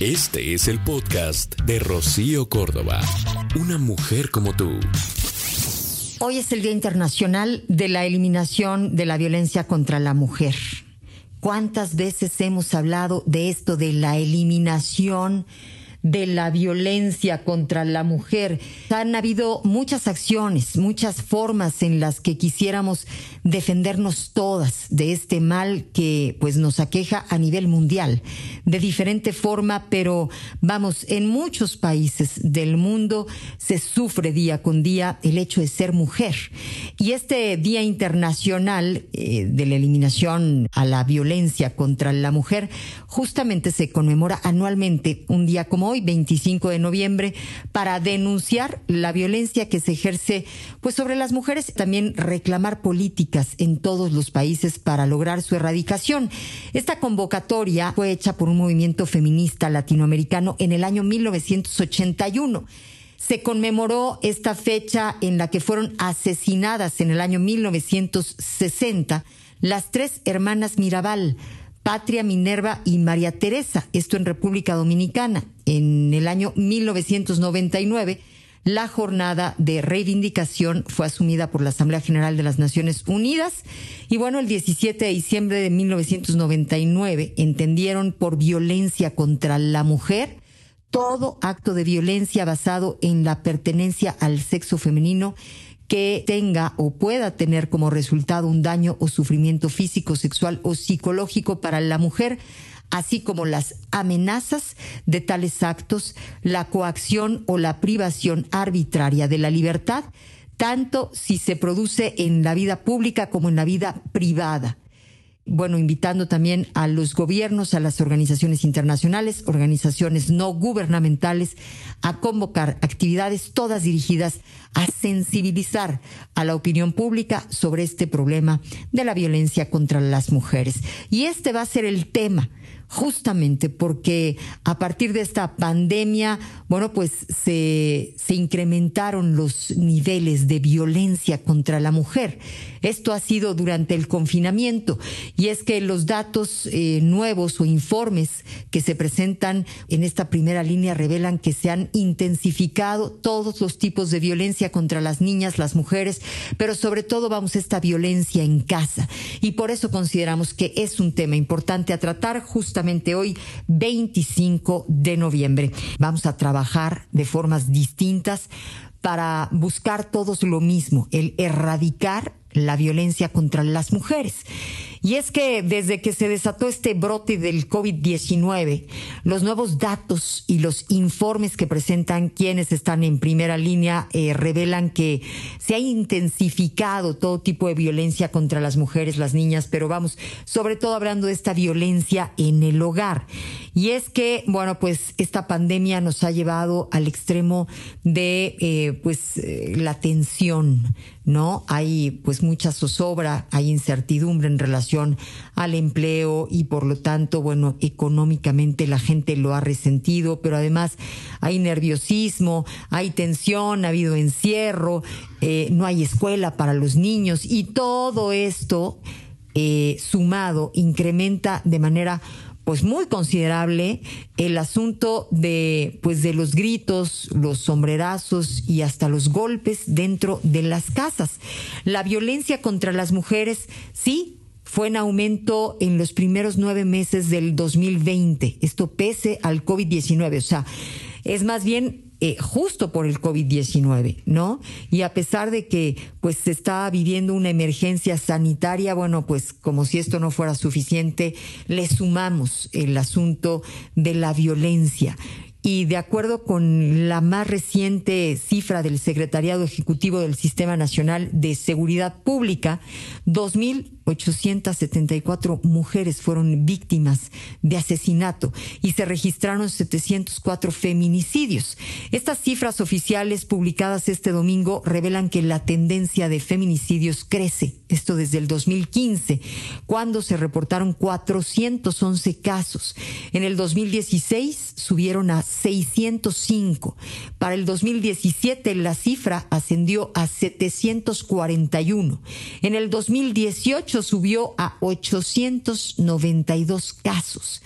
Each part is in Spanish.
Este es el podcast de Rocío Córdoba. Una mujer como tú. Hoy es el Día Internacional de la Eliminación de la Violencia contra la Mujer. ¿Cuántas veces hemos hablado de esto, de la eliminación de la violencia contra la mujer. Han habido muchas acciones, muchas formas en las que quisiéramos defendernos todas de este mal que pues nos aqueja a nivel mundial, de diferente forma, pero vamos, en muchos países del mundo se sufre día con día el hecho de ser mujer. Y este Día Internacional eh, de la Eliminación a la Violencia contra la Mujer justamente se conmemora anualmente un día como hoy, 25 de noviembre, para denunciar la violencia que se ejerce pues sobre las mujeres, también reclamar políticas en todos los países para lograr su erradicación. Esta convocatoria fue hecha por un movimiento feminista latinoamericano en el año 1981 se conmemoró esta fecha en la que fueron asesinadas en el año 1960 las tres hermanas Mirabal, Patria, Minerva y María Teresa, esto en República Dominicana. En el año 1999, la jornada de reivindicación fue asumida por la Asamblea General de las Naciones Unidas. Y bueno, el 17 de diciembre de 1999 entendieron por violencia contra la mujer todo acto de violencia basado en la pertenencia al sexo femenino que tenga o pueda tener como resultado un daño o sufrimiento físico, sexual o psicológico para la mujer, así como las amenazas de tales actos, la coacción o la privación arbitraria de la libertad, tanto si se produce en la vida pública como en la vida privada bueno, invitando también a los gobiernos, a las organizaciones internacionales, organizaciones no gubernamentales, a convocar actividades todas dirigidas a sensibilizar a la opinión pública sobre este problema de la violencia contra las mujeres. Y este va a ser el tema justamente porque a partir de esta pandemia, bueno, pues se, se incrementaron los niveles de violencia contra la mujer. Esto ha sido durante el confinamiento y es que los datos eh, nuevos o informes que se presentan en esta primera línea revelan que se han intensificado todos los tipos de violencia contra las niñas, las mujeres, pero sobre todo vamos a esta violencia en casa y por eso consideramos que es un tema importante a tratar justamente hoy, 25 de noviembre. Vamos a trabajar de formas distintas para buscar todos lo mismo, el erradicar la violencia contra las mujeres. Y es que desde que se desató este brote del COVID-19, los nuevos datos y los informes que presentan quienes están en primera línea eh, revelan que se ha intensificado todo tipo de violencia contra las mujeres, las niñas, pero vamos, sobre todo hablando de esta violencia en el hogar. Y es que, bueno, pues esta pandemia nos ha llevado al extremo de, eh, pues, eh, la tensión, ¿no? Hay, pues, mucha zozobra, hay incertidumbre en relación al empleo y por lo tanto, bueno, económicamente la gente lo ha resentido, pero además hay nerviosismo, hay tensión, ha habido encierro, eh, no hay escuela para los niños y todo esto eh, sumado incrementa de manera pues muy considerable el asunto de pues de los gritos, los sombrerazos y hasta los golpes dentro de las casas. La violencia contra las mujeres sí fue en aumento en los primeros nueve meses del 2020. Esto pese al COVID-19. O sea, es más bien eh, justo por el COVID-19, ¿no? Y a pesar de que pues se está viviendo una emergencia sanitaria, bueno, pues como si esto no fuera suficiente, le sumamos el asunto de la violencia y de acuerdo con la más reciente cifra del Secretariado Ejecutivo del Sistema Nacional de Seguridad Pública, 2.874 mujeres fueron víctimas de asesinato y se registraron 704 feminicidios. Estas cifras oficiales publicadas este domingo revelan que la tendencia de feminicidios crece, esto desde el 2015, cuando se reportaron 411 casos. En el 2016 subieron a 605. Para el 2017 la cifra ascendió a 741. En el 2018 subió a 892 casos.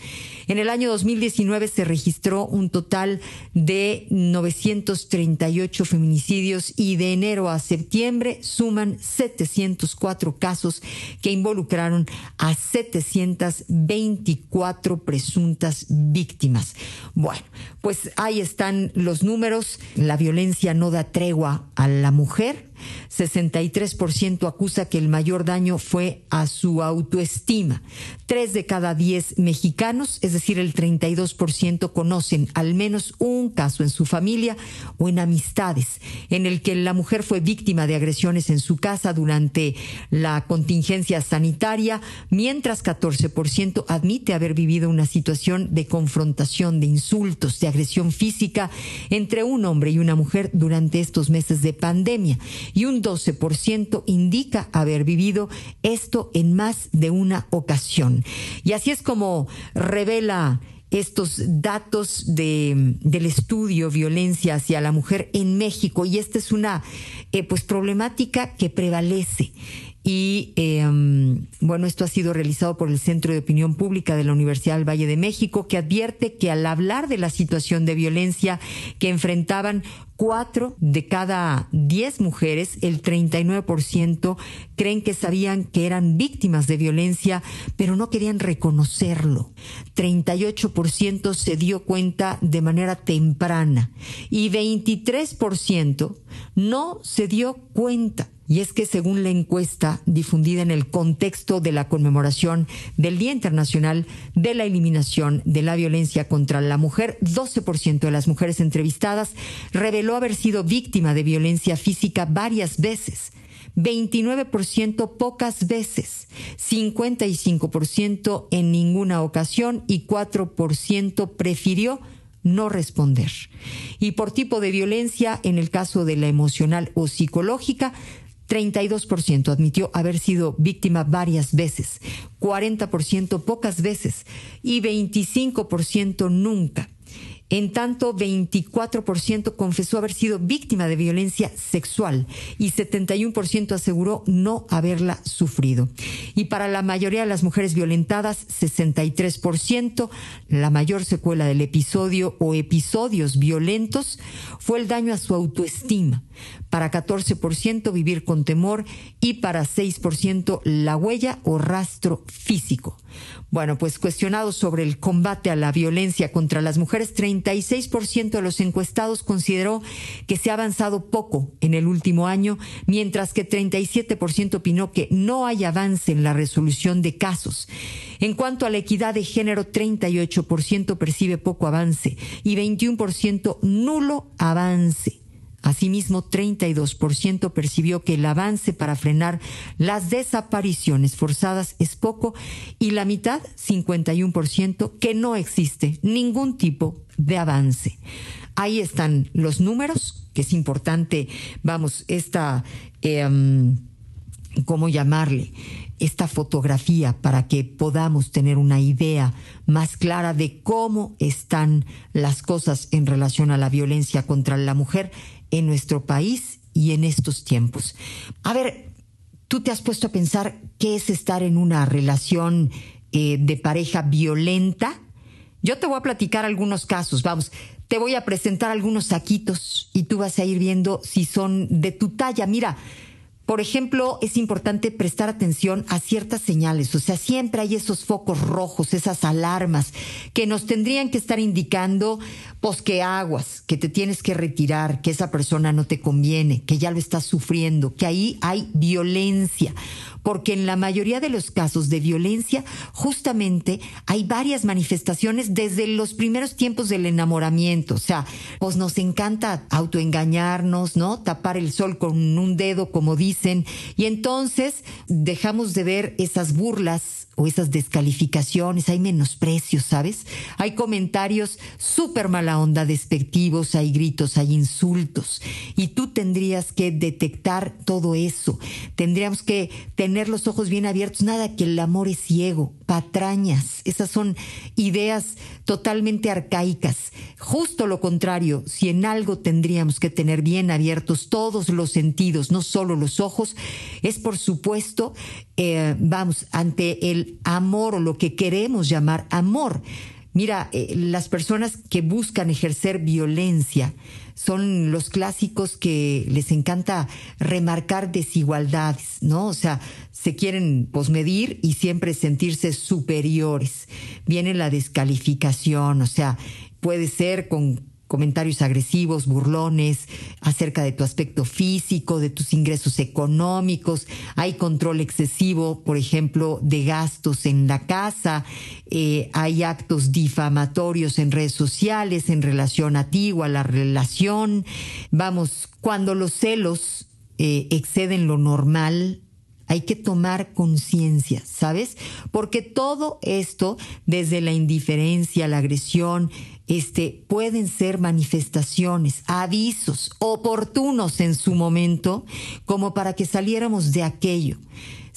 En el año 2019 se registró un total de 938 feminicidios y de enero a septiembre suman 704 casos que involucraron a 724 presuntas víctimas. Bueno, pues ahí están los números. La violencia no da tregua a la mujer 63% acusa que el mayor daño fue a su autoestima. Tres de cada diez mexicanos, es decir, el 32%, conocen al menos un caso en su familia o en amistades en el que la mujer fue víctima de agresiones en su casa durante la contingencia sanitaria, mientras 14% admite haber vivido una situación de confrontación, de insultos, de agresión física entre un hombre y una mujer durante estos meses de pandemia y un 12% indica haber vivido esto en más de una ocasión. Y así es como revela estos datos de, del estudio violencia hacia la mujer en México y esta es una eh, pues problemática que prevalece y em, bueno, esto ha sido realizado por el Centro de Opinión Pública de la Universidad del Valle de México, que advierte que al hablar de la situación de violencia que enfrentaban cuatro de cada diez mujeres, el 39%, creen que sabían que eran víctimas de violencia, pero no querían reconocerlo. 38% se dio cuenta de manera temprana y 23% no se dio cuenta. Y es que según la encuesta difundida en el contexto de la conmemoración del Día Internacional de la Eliminación de la Violencia contra la Mujer, 12% de las mujeres entrevistadas reveló haber sido víctima de violencia física varias veces. 29% pocas veces, 55% en ninguna ocasión y 4% prefirió no responder. Y por tipo de violencia, en el caso de la emocional o psicológica, 32% admitió haber sido víctima varias veces, 40% pocas veces y 25% nunca. En tanto, 24% confesó haber sido víctima de violencia sexual y 71% aseguró no haberla sufrido. Y para la mayoría de las mujeres violentadas, 63%, la mayor secuela del episodio o episodios violentos fue el daño a su autoestima. Para 14% vivir con temor y para 6% la huella o rastro físico. Bueno, pues cuestionados sobre el combate a la violencia contra las mujeres, 36% de los encuestados consideró que se ha avanzado poco en el último año, mientras que 37% opinó que no hay avance en la resolución de casos. En cuanto a la equidad de género, 38% percibe poco avance y 21% nulo avance. Asimismo, 32% percibió que el avance para frenar las desapariciones forzadas es poco y la mitad, 51%, que no existe ningún tipo de avance. Ahí están los números, que es importante, vamos, esta, em, ¿cómo llamarle? Esta fotografía para que podamos tener una idea más clara de cómo están las cosas en relación a la violencia contra la mujer en nuestro país y en estos tiempos. A ver, tú te has puesto a pensar qué es estar en una relación eh, de pareja violenta. Yo te voy a platicar algunos casos, vamos, te voy a presentar algunos saquitos y tú vas a ir viendo si son de tu talla. Mira, por ejemplo, es importante prestar atención a ciertas señales, o sea, siempre hay esos focos rojos, esas alarmas que nos tendrían que estar indicando, pues que aguas, que te tienes que retirar, que esa persona no te conviene, que ya lo estás sufriendo, que ahí hay violencia. Porque en la mayoría de los casos de violencia, justamente hay varias manifestaciones desde los primeros tiempos del enamoramiento. O sea, pues nos encanta autoengañarnos, ¿no? Tapar el sol con un dedo, como dicen, y entonces dejamos de ver esas burlas o esas descalificaciones, hay menosprecios, ¿sabes? Hay comentarios súper mala onda, despectivos, hay gritos, hay insultos. Y tú tendrías que detectar todo eso. Tendríamos que tener los ojos bien abiertos. Nada que el amor es ciego, patrañas. Esas son ideas totalmente arcaicas. Justo lo contrario, si en algo tendríamos que tener bien abiertos todos los sentidos, no solo los ojos, es por supuesto, eh, vamos, ante el amor o lo que queremos llamar amor. Mira, eh, las personas que buscan ejercer violencia son los clásicos que les encanta remarcar desigualdades, ¿no? O sea, se quieren posmedir y siempre sentirse superiores. Viene la descalificación, o sea, puede ser con comentarios agresivos, burlones, acerca de tu aspecto físico, de tus ingresos económicos, hay control excesivo, por ejemplo, de gastos en la casa, eh, hay actos difamatorios en redes sociales en relación a ti o a la relación. Vamos, cuando los celos eh, exceden lo normal, hay que tomar conciencia, ¿sabes? Porque todo esto, desde la indiferencia, la agresión, este, pueden ser manifestaciones, avisos oportunos en su momento, como para que saliéramos de aquello.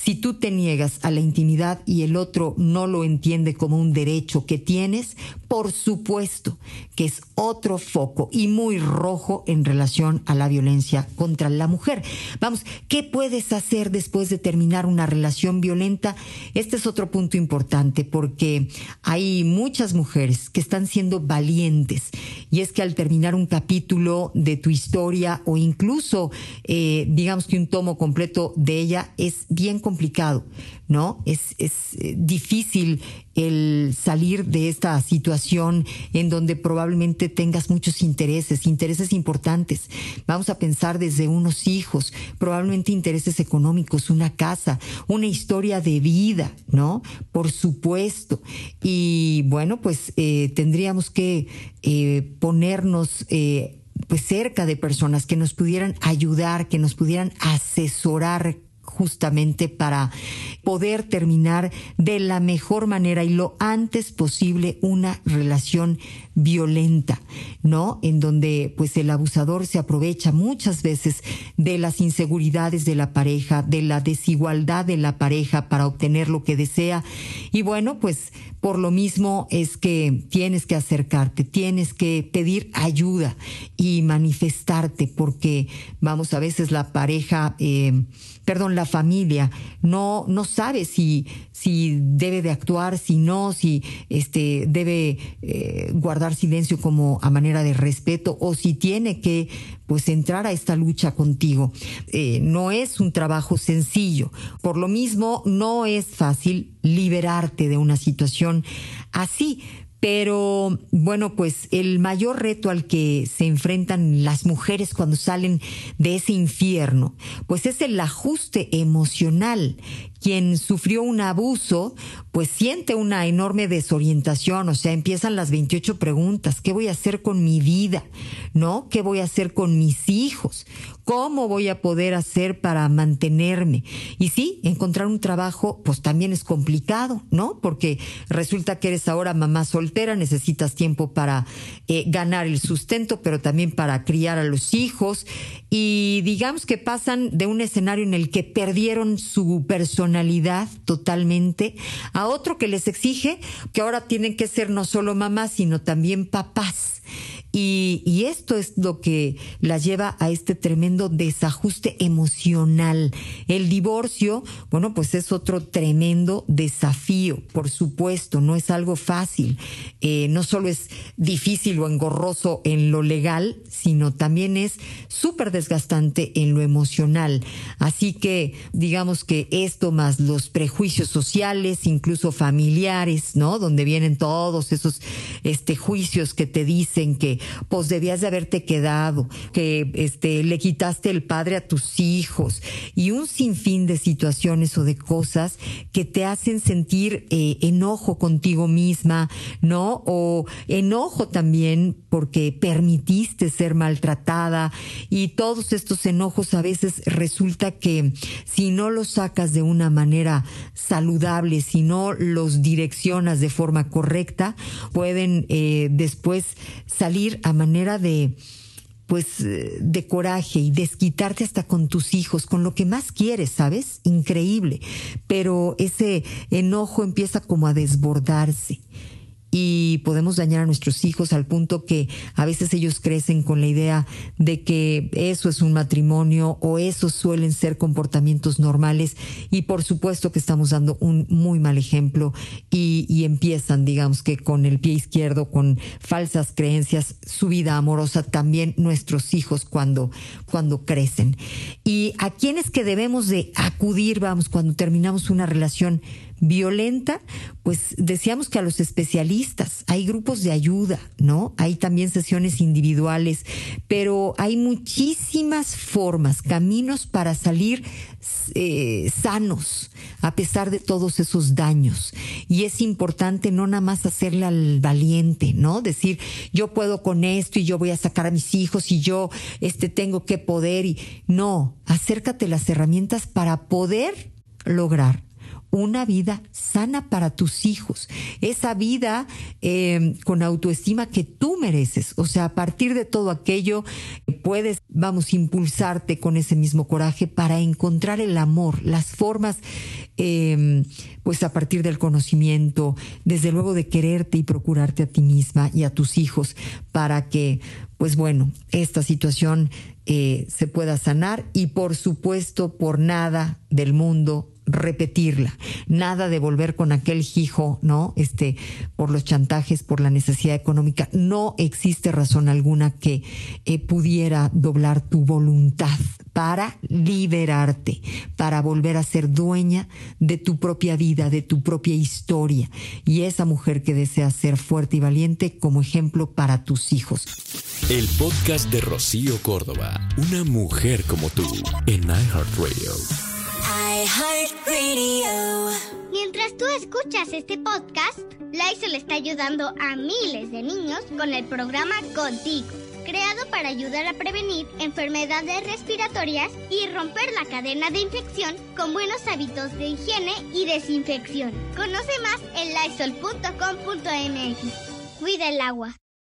Si tú te niegas a la intimidad y el otro no lo entiende como un derecho que tienes, por supuesto que es otro foco y muy rojo en relación a la violencia contra la mujer. Vamos, ¿qué puedes hacer después de terminar una relación violenta? Este es otro punto importante porque hay muchas mujeres que están siendo valientes y es que al terminar un capítulo de tu historia o incluso eh, digamos que un tomo completo de ella es bien complicado complicado, ¿no? Es, es eh, difícil el salir de esta situación en donde probablemente tengas muchos intereses, intereses importantes. Vamos a pensar desde unos hijos, probablemente intereses económicos, una casa, una historia de vida, ¿no? Por supuesto. Y bueno, pues eh, tendríamos que eh, ponernos pues cerca de personas que nos pudieran ayudar, que nos pudieran asesorar justamente para poder terminar de la mejor manera y lo antes posible una relación violenta, ¿no? En donde pues el abusador se aprovecha muchas veces de las inseguridades de la pareja, de la desigualdad de la pareja para obtener lo que desea. Y bueno, pues por lo mismo es que tienes que acercarte, tienes que pedir ayuda y manifestarte porque vamos a veces la pareja eh, perdón, la familia no, no sabe si, si debe de actuar, si no, si este, debe eh, guardar silencio como a manera de respeto o si tiene que pues entrar a esta lucha contigo. Eh, no es un trabajo sencillo. Por lo mismo, no es fácil liberarte de una situación así. Pero bueno, pues el mayor reto al que se enfrentan las mujeres cuando salen de ese infierno, pues es el ajuste emocional quien sufrió un abuso, pues siente una enorme desorientación, o sea, empiezan las 28 preguntas, ¿qué voy a hacer con mi vida? ¿No? ¿Qué voy a hacer con mis hijos? ¿Cómo voy a poder hacer para mantenerme? Y sí, encontrar un trabajo, pues también es complicado, ¿no? Porque resulta que eres ahora mamá soltera, necesitas tiempo para eh, ganar el sustento, pero también para criar a los hijos. Y digamos que pasan de un escenario en el que perdieron su personalidad, totalmente, a otro que les exige que ahora tienen que ser no solo mamás, sino también papás. Y, esto es lo que la lleva a este tremendo desajuste emocional. El divorcio, bueno, pues es otro tremendo desafío, por supuesto, no es algo fácil. Eh, no solo es difícil o engorroso en lo legal, sino también es súper desgastante en lo emocional. Así que digamos que esto más los prejuicios sociales, incluso familiares, ¿no? Donde vienen todos esos este, juicios que te dicen que pues debías de haberte quedado, que este, le quitaste el padre a tus hijos y un sinfín de situaciones o de cosas que te hacen sentir eh, enojo contigo misma, ¿no? O enojo también porque permitiste ser maltratada y todos estos enojos a veces resulta que si no los sacas de una manera saludable, si no los direccionas de forma correcta, pueden eh, después salir a manera de pues eh, de coraje y desquitarte hasta con tus hijos, con lo que más quieres, ¿sabes? Increíble. Pero ese enojo empieza como a desbordarse y podemos dañar a nuestros hijos al punto que a veces ellos crecen con la idea de que eso es un matrimonio o esos suelen ser comportamientos normales. Y por supuesto que estamos dando un muy mal ejemplo y, y empiezan digamos que con el pie izquierdo con falsas creencias su vida amorosa también nuestros hijos cuando cuando crecen. Y a quienes que debemos de acudir vamos cuando terminamos una relación violenta, pues decíamos que a los especialistas, hay grupos de ayuda, ¿no? Hay también sesiones individuales, pero hay muchísimas formas, caminos para salir eh, sanos a pesar de todos esos daños. Y es importante no nada más hacerle al valiente, ¿no? Decir, yo puedo con esto y yo voy a sacar a mis hijos y yo este, tengo que poder y no, acércate las herramientas para poder lograr una vida sana para tus hijos, esa vida eh, con autoestima que tú mereces. O sea, a partir de todo aquello, puedes, vamos, impulsarte con ese mismo coraje para encontrar el amor, las formas, eh, pues a partir del conocimiento, desde luego de quererte y procurarte a ti misma y a tus hijos para que, pues bueno, esta situación eh, se pueda sanar y por supuesto por nada del mundo repetirla, nada de volver con aquel hijo, ¿no? Este, por los chantajes, por la necesidad económica. No existe razón alguna que eh, pudiera doblar tu voluntad para liberarte, para volver a ser dueña de tu propia vida, de tu propia historia. Y esa mujer que desea ser fuerte y valiente como ejemplo para tus hijos. El podcast de Rocío Córdoba, una mujer como tú, en Mientras tú escuchas este podcast, Lysol está ayudando a miles de niños con el programa Contigo, creado para ayudar a prevenir enfermedades respiratorias y romper la cadena de infección con buenos hábitos de higiene y desinfección. Conoce más en lysol.com.mx. Cuida el agua.